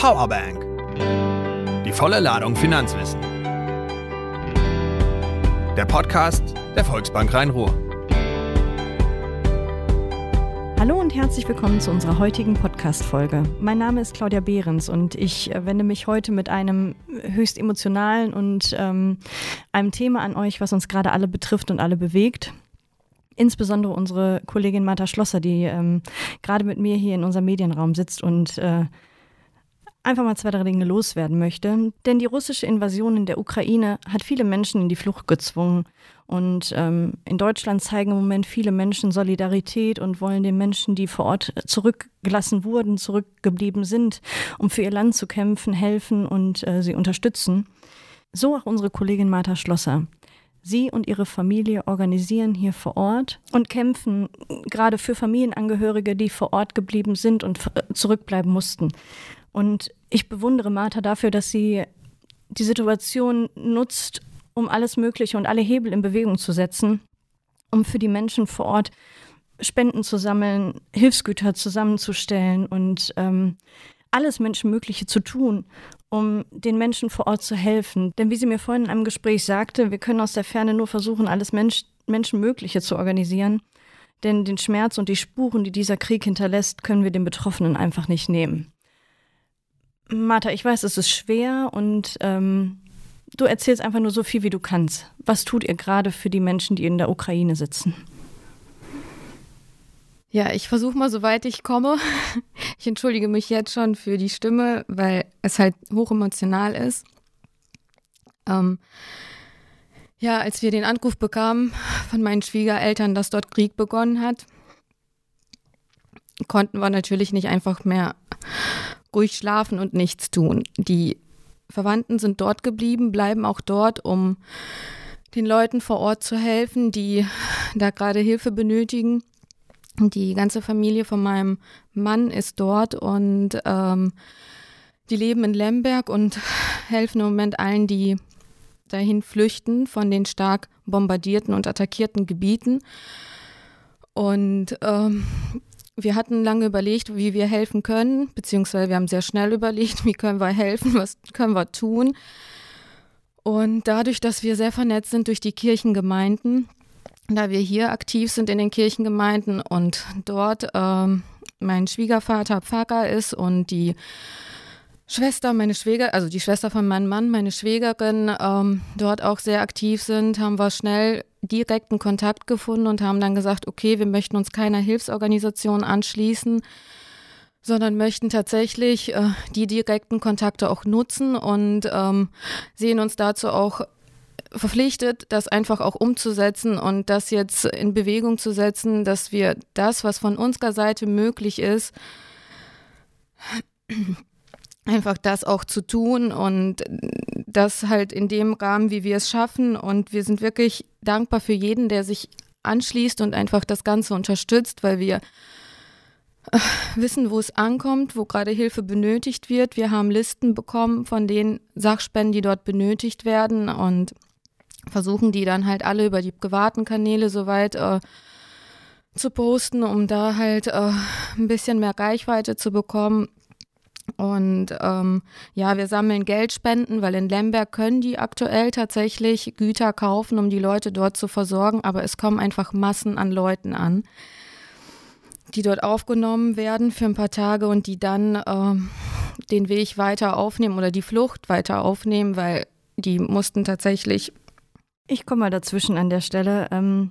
Powerbank. Die volle Ladung Finanzwissen. Der Podcast der Volksbank Rhein-Ruhr. Hallo und herzlich willkommen zu unserer heutigen Podcast-Folge. Mein Name ist Claudia Behrens und ich äh, wende mich heute mit einem höchst emotionalen und ähm, einem Thema an euch, was uns gerade alle betrifft und alle bewegt insbesondere unsere Kollegin Martha Schlosser, die ähm, gerade mit mir hier in unserem Medienraum sitzt und äh, einfach mal zwei, drei Dinge loswerden möchte. Denn die russische Invasion in der Ukraine hat viele Menschen in die Flucht gezwungen. Und ähm, in Deutschland zeigen im Moment viele Menschen Solidarität und wollen den Menschen, die vor Ort zurückgelassen wurden, zurückgeblieben sind, um für ihr Land zu kämpfen, helfen und äh, sie unterstützen. So auch unsere Kollegin Martha Schlosser. Sie und ihre Familie organisieren hier vor Ort und kämpfen gerade für Familienangehörige, die vor Ort geblieben sind und zurückbleiben mussten. Und ich bewundere Martha dafür, dass sie die Situation nutzt, um alles Mögliche und alle Hebel in Bewegung zu setzen, um für die Menschen vor Ort Spenden zu sammeln, Hilfsgüter zusammenzustellen und ähm, alles Menschenmögliche zu tun, um den Menschen vor Ort zu helfen. Denn wie sie mir vorhin in einem Gespräch sagte, wir können aus der Ferne nur versuchen, alles Mensch Menschenmögliche zu organisieren. Denn den Schmerz und die Spuren, die dieser Krieg hinterlässt, können wir den Betroffenen einfach nicht nehmen. Martha, ich weiß, es ist schwer und ähm, du erzählst einfach nur so viel, wie du kannst. Was tut ihr gerade für die Menschen, die in der Ukraine sitzen? Ja, ich versuche mal, soweit ich komme. Ich entschuldige mich jetzt schon für die Stimme, weil es halt hochemotional ist. Ähm, ja, als wir den Anruf bekamen von meinen Schwiegereltern, dass dort Krieg begonnen hat, konnten wir natürlich nicht einfach mehr ruhig schlafen und nichts tun. Die Verwandten sind dort geblieben, bleiben auch dort, um den Leuten vor Ort zu helfen, die da gerade Hilfe benötigen. Die ganze Familie von meinem Mann ist dort und ähm, die leben in Lemberg und helfen im Moment allen, die dahin flüchten von den stark bombardierten und attackierten Gebieten. Und ähm, wir hatten lange überlegt, wie wir helfen können, beziehungsweise wir haben sehr schnell überlegt, wie können wir helfen, was können wir tun. Und dadurch, dass wir sehr vernetzt sind durch die Kirchengemeinden, da wir hier aktiv sind in den Kirchengemeinden und dort ähm, mein Schwiegervater Pfarrer ist und die Schwester, meine Schwäger, also die Schwester von meinem Mann, meine Schwägerin, ähm, dort auch sehr aktiv sind, haben wir schnell direkten Kontakt gefunden und haben dann gesagt, okay, wir möchten uns keiner Hilfsorganisation anschließen, sondern möchten tatsächlich äh, die direkten Kontakte auch nutzen und ähm, sehen uns dazu auch verpflichtet, das einfach auch umzusetzen und das jetzt in Bewegung zu setzen, dass wir das, was von unserer Seite möglich ist, einfach das auch zu tun und das halt in dem Rahmen, wie wir es schaffen. Und wir sind wirklich dankbar für jeden, der sich anschließt und einfach das Ganze unterstützt, weil wir äh, wissen, wo es ankommt, wo gerade Hilfe benötigt wird. Wir haben Listen bekommen von den Sachspenden, die dort benötigt werden und versuchen die dann halt alle über die privaten Kanäle soweit äh, zu posten, um da halt äh, ein bisschen mehr Reichweite zu bekommen. Und ähm, ja, wir sammeln Geldspenden, weil in Lemberg können die aktuell tatsächlich Güter kaufen, um die Leute dort zu versorgen, aber es kommen einfach Massen an Leuten an, die dort aufgenommen werden für ein paar Tage und die dann äh, den Weg weiter aufnehmen oder die Flucht weiter aufnehmen, weil die mussten tatsächlich. Ich komme mal dazwischen an der Stelle. Ähm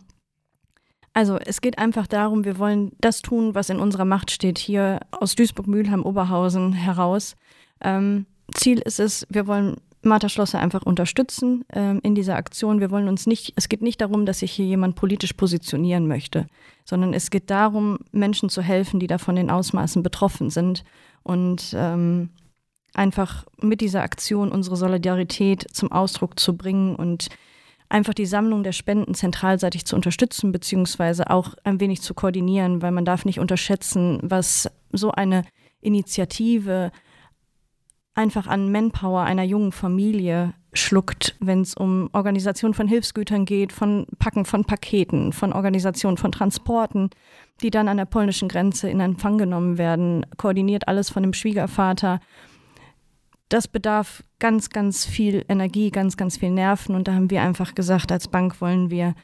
also es geht einfach darum, wir wollen das tun, was in unserer Macht steht, hier aus Duisburg-Mühlheim-Oberhausen heraus. Ähm, Ziel ist es, wir wollen Martha Schlosser einfach unterstützen ähm, in dieser Aktion. Wir wollen uns nicht, es geht nicht darum, dass sich hier jemand politisch positionieren möchte, sondern es geht darum, Menschen zu helfen, die da von den Ausmaßen betroffen sind und ähm, einfach mit dieser Aktion unsere Solidarität zum Ausdruck zu bringen und einfach die Sammlung der Spenden zentralseitig zu unterstützen, beziehungsweise auch ein wenig zu koordinieren, weil man darf nicht unterschätzen, was so eine Initiative einfach an Manpower einer jungen Familie schluckt, wenn es um Organisation von Hilfsgütern geht, von Packen von Paketen, von Organisation von Transporten, die dann an der polnischen Grenze in Empfang genommen werden, koordiniert alles von dem Schwiegervater das bedarf ganz, ganz viel Energie, ganz, ganz viel Nerven. Und da haben wir einfach gesagt, als Bank wollen wir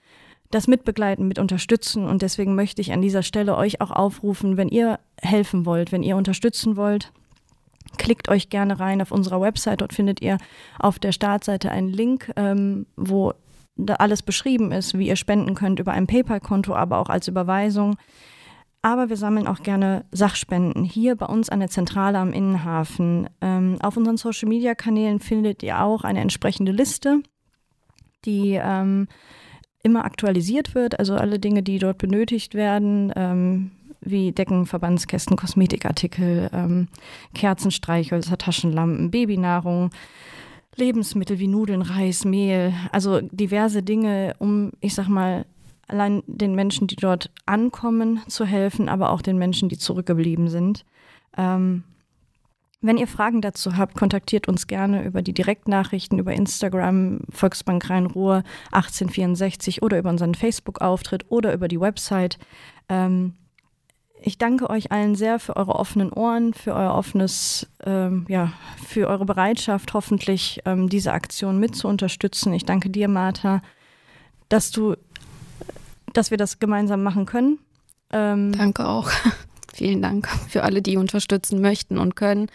das mitbegleiten, mit unterstützen. Und deswegen möchte ich an dieser Stelle euch auch aufrufen, wenn ihr helfen wollt, wenn ihr unterstützen wollt, klickt euch gerne rein auf unserer Website. Dort findet ihr auf der Startseite einen Link, ähm, wo da alles beschrieben ist, wie ihr spenden könnt über ein PayPal-Konto, aber auch als Überweisung. Aber wir sammeln auch gerne Sachspenden hier bei uns an der Zentrale am Innenhafen. Ähm, auf unseren Social-Media-Kanälen findet ihr auch eine entsprechende Liste, die ähm, immer aktualisiert wird. Also alle Dinge, die dort benötigt werden, ähm, wie Decken, Verbandskästen, Kosmetikartikel, ähm, Kerzenstreichhölzer, Taschenlampen, Babynahrung, Lebensmittel wie Nudeln, Reis, Mehl, also diverse Dinge, um, ich sag mal, allein den Menschen, die dort ankommen, zu helfen, aber auch den Menschen, die zurückgeblieben sind. Ähm, wenn ihr Fragen dazu habt, kontaktiert uns gerne über die Direktnachrichten, über Instagram, Volksbank Rhein-Ruhr 1864 oder über unseren Facebook-Auftritt oder über die Website. Ähm, ich danke euch allen sehr für eure offenen Ohren, für euer offenes, ähm, ja, für eure Bereitschaft, hoffentlich ähm, diese Aktion mit zu unterstützen. Ich danke dir, Martha, dass du dass wir das gemeinsam machen können. Ähm Danke auch. Vielen Dank für alle, die unterstützen möchten und können.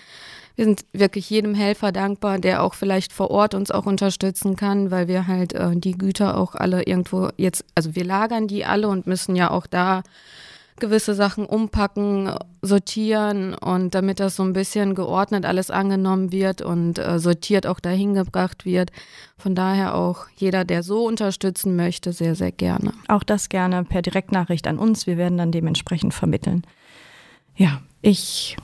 Wir sind wirklich jedem Helfer dankbar, der auch vielleicht vor Ort uns auch unterstützen kann, weil wir halt äh, die Güter auch alle irgendwo jetzt, also wir lagern die alle und müssen ja auch da gewisse Sachen umpacken, sortieren und damit das so ein bisschen geordnet alles angenommen wird und äh, sortiert auch dahin gebracht wird. Von daher auch jeder, der so unterstützen möchte, sehr, sehr gerne. Auch das gerne per Direktnachricht an uns. Wir werden dann dementsprechend vermitteln. Ja, ich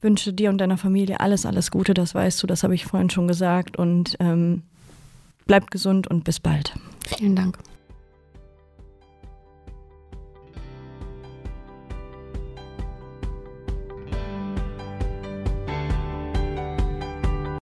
wünsche dir und deiner Familie alles, alles Gute, das weißt du, das habe ich vorhin schon gesagt und ähm, bleibt gesund und bis bald. Vielen Dank.